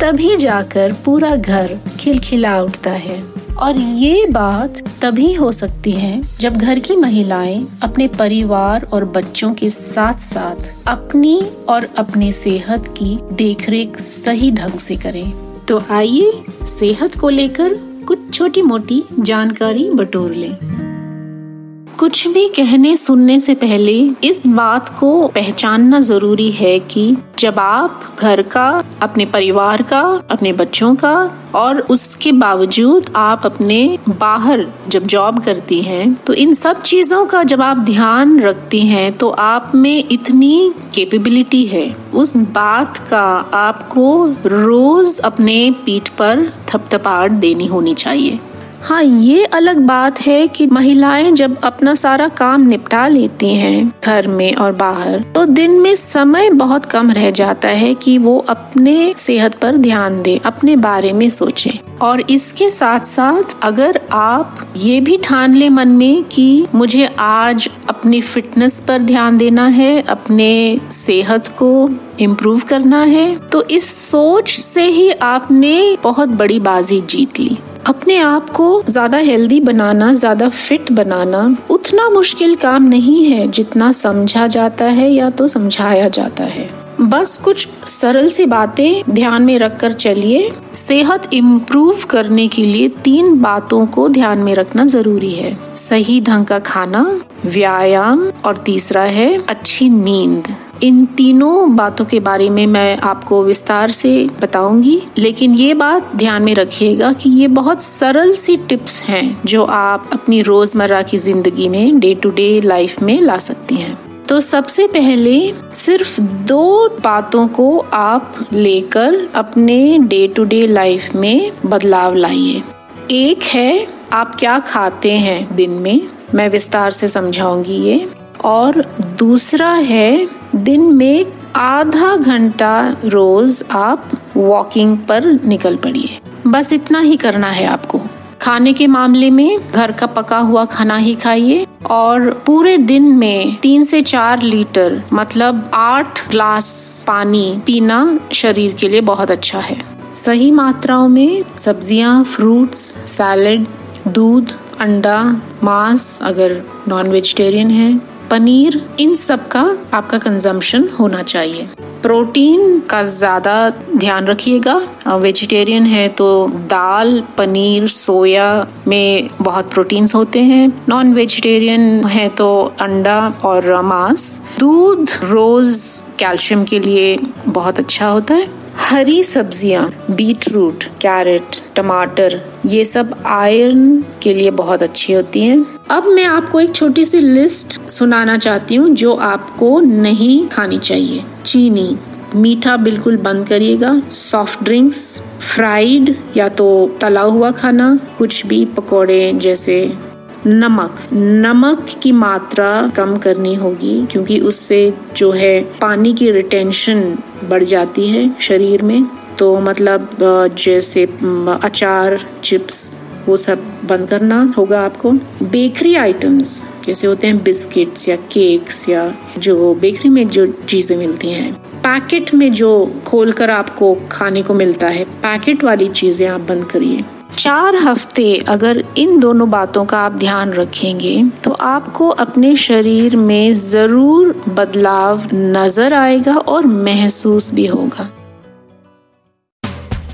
तभी जाकर पूरा घर खिलखिला उठता है। और ये बात तभी हो सकती है जब घर की महिलाएँ अपने परिवार और बच्चों के साथ साथ अपनी और अपने सेहत की देखरेख सही ढंग से करें। तो आइए सेहत को लेकर कुछ छोटी मोटी जानकारी बटोर लें। कुछ भी कहने सुनने से पहले इस बात को पहचानना ज़रूरी है कि जब आप घर का, अपने परिवार का, अपने बच्चों का और उसके बावजूद आप अपने बाहर जब जॉब करती हैं तो इन सब चीज़ों का जब आप ध्यान रखती हैं तो आप में इतनी कैपेबिलिटी है। उस बात का आपको रोज अपने पीठ पर थपथपाहट देनी होनी चाहिए। हाँ ये अलग बात है कि महिलाएँ जब अपना सारा काम निपटा लेती हैं घर में और बाहर तो दिन में समय बहुत कम रह जाता है कि वो अपने सेहत पर ध्यान दे, अपने बारे में सोचें। और इसके साथ साथ अगर आप ये भी ठान ले मन में कि मुझे आज अपनी फिटनेस पर ध्यान देना है, अपने सेहत को इम्प्रूव करना है तो इस सोच से ही आपने बहुत बड़ी बाजी जीत। ली अपने आप को ज़्यादा हेल्दी बनाना, ज़्यादा फिट बनाना उतना मुश्किल काम नहीं है जितना समझा जाता है या तो समझाया जाता है। बस कुछ सरल सी बातें ध्यान में रखकर चलिए। सेहत इम्प्रूव करने के लिए तीन बातों को ध्यान में रखना ज़रूरी है। सही ढंग का खाना, व्यायाम और तीसरा है अच्छी नींद। इन तीनों बातों के बारे में मैं आपको विस्तार से बताऊँगी, लेकिन ये बात ध्यान में रखिएगा कि ये बहुत सरल सी टिप्स हैं जो आप अपनी रोज़मर्रा की ज़िंदगी में डे टू डे लाइफ में ला सकती हैं। तो सबसे पहले सिर्फ़ दो बातों को आप लेकर अपने डे टू डे लाइफ में बदलाव लाइए। एक है, आप क्या खाते हैं दिन में? मैं विस्तार से समझाऊँगी ये। और दूसरा है, दिन में आधा घंटा रोज आप वॉकिंग पर निकल पड़िए। बस इतना ही करना है आपको। खाने के मामले में घर का पका हुआ खाना ही खाइए। और पूरे दिन में तीन से चार लीटर मतलब आठ ग्लास पानी पीना शरीर के लिए बहुत अच्छा है। सही मात्राओं में सब्ज़ियाँ फ्रूट्स सैलड दूध, अंडा, मांस, अगर नॉन वेजिटेरियन है, पनीर, इन सब का आपका कंजम्पशन होना चाहिए। प्रोटीन का ज़्यादा ध्यान रखिएगा। वेजिटेरियन है तो दाल, पनीर, सोया में बहुत प्रोटीन्स होते हैं। नॉन वेजिटेरियन है तो अंडा और मांस। दूध रोज कैल्शियम के लिए बहुत अच्छा होता है। हरी सब्ज़ियाँ बीट रूट कैरेट, टमाटर, ये सब आयरन के लिए बहुत अच्छी होती हैं। अब मैं आपको एक छोटी सी लिस्ट सुनाना चाहती हूँ जो आपको नहीं खानी चाहिए। चीनी। मीठा बिल्कुल बंद करिएगा। सॉफ्ट ड्रिंक्स फ्राइड या तो तला हुआ खाना, कुछ भी पकोड़े जैसे नमक। नमक की मात्रा कम करनी होगी क्योंकि उससे जो है पानी की रिटेंशन बढ़ जाती है शरीर में। तो मतलब जैसे अचार, चिप्स वो सब बंद करना होगा आपको। बेकरी आइटम्स जैसे होते हैं बिस्किट्स या केक्स या जो बेकरी में जो चीज़ें मिलती हैं। पैकेट में जो खोलकर आपको खाने को मिलता है पैकेट वाली चीज़ें आप बंद करिए। चार हफ़्ते अगर इन दोनों बातों का आप ध्यान रखेंगे तो आपको अपने शरीर में ज़रूर बदलाव नज़र आएगा और महसूस भी होगा।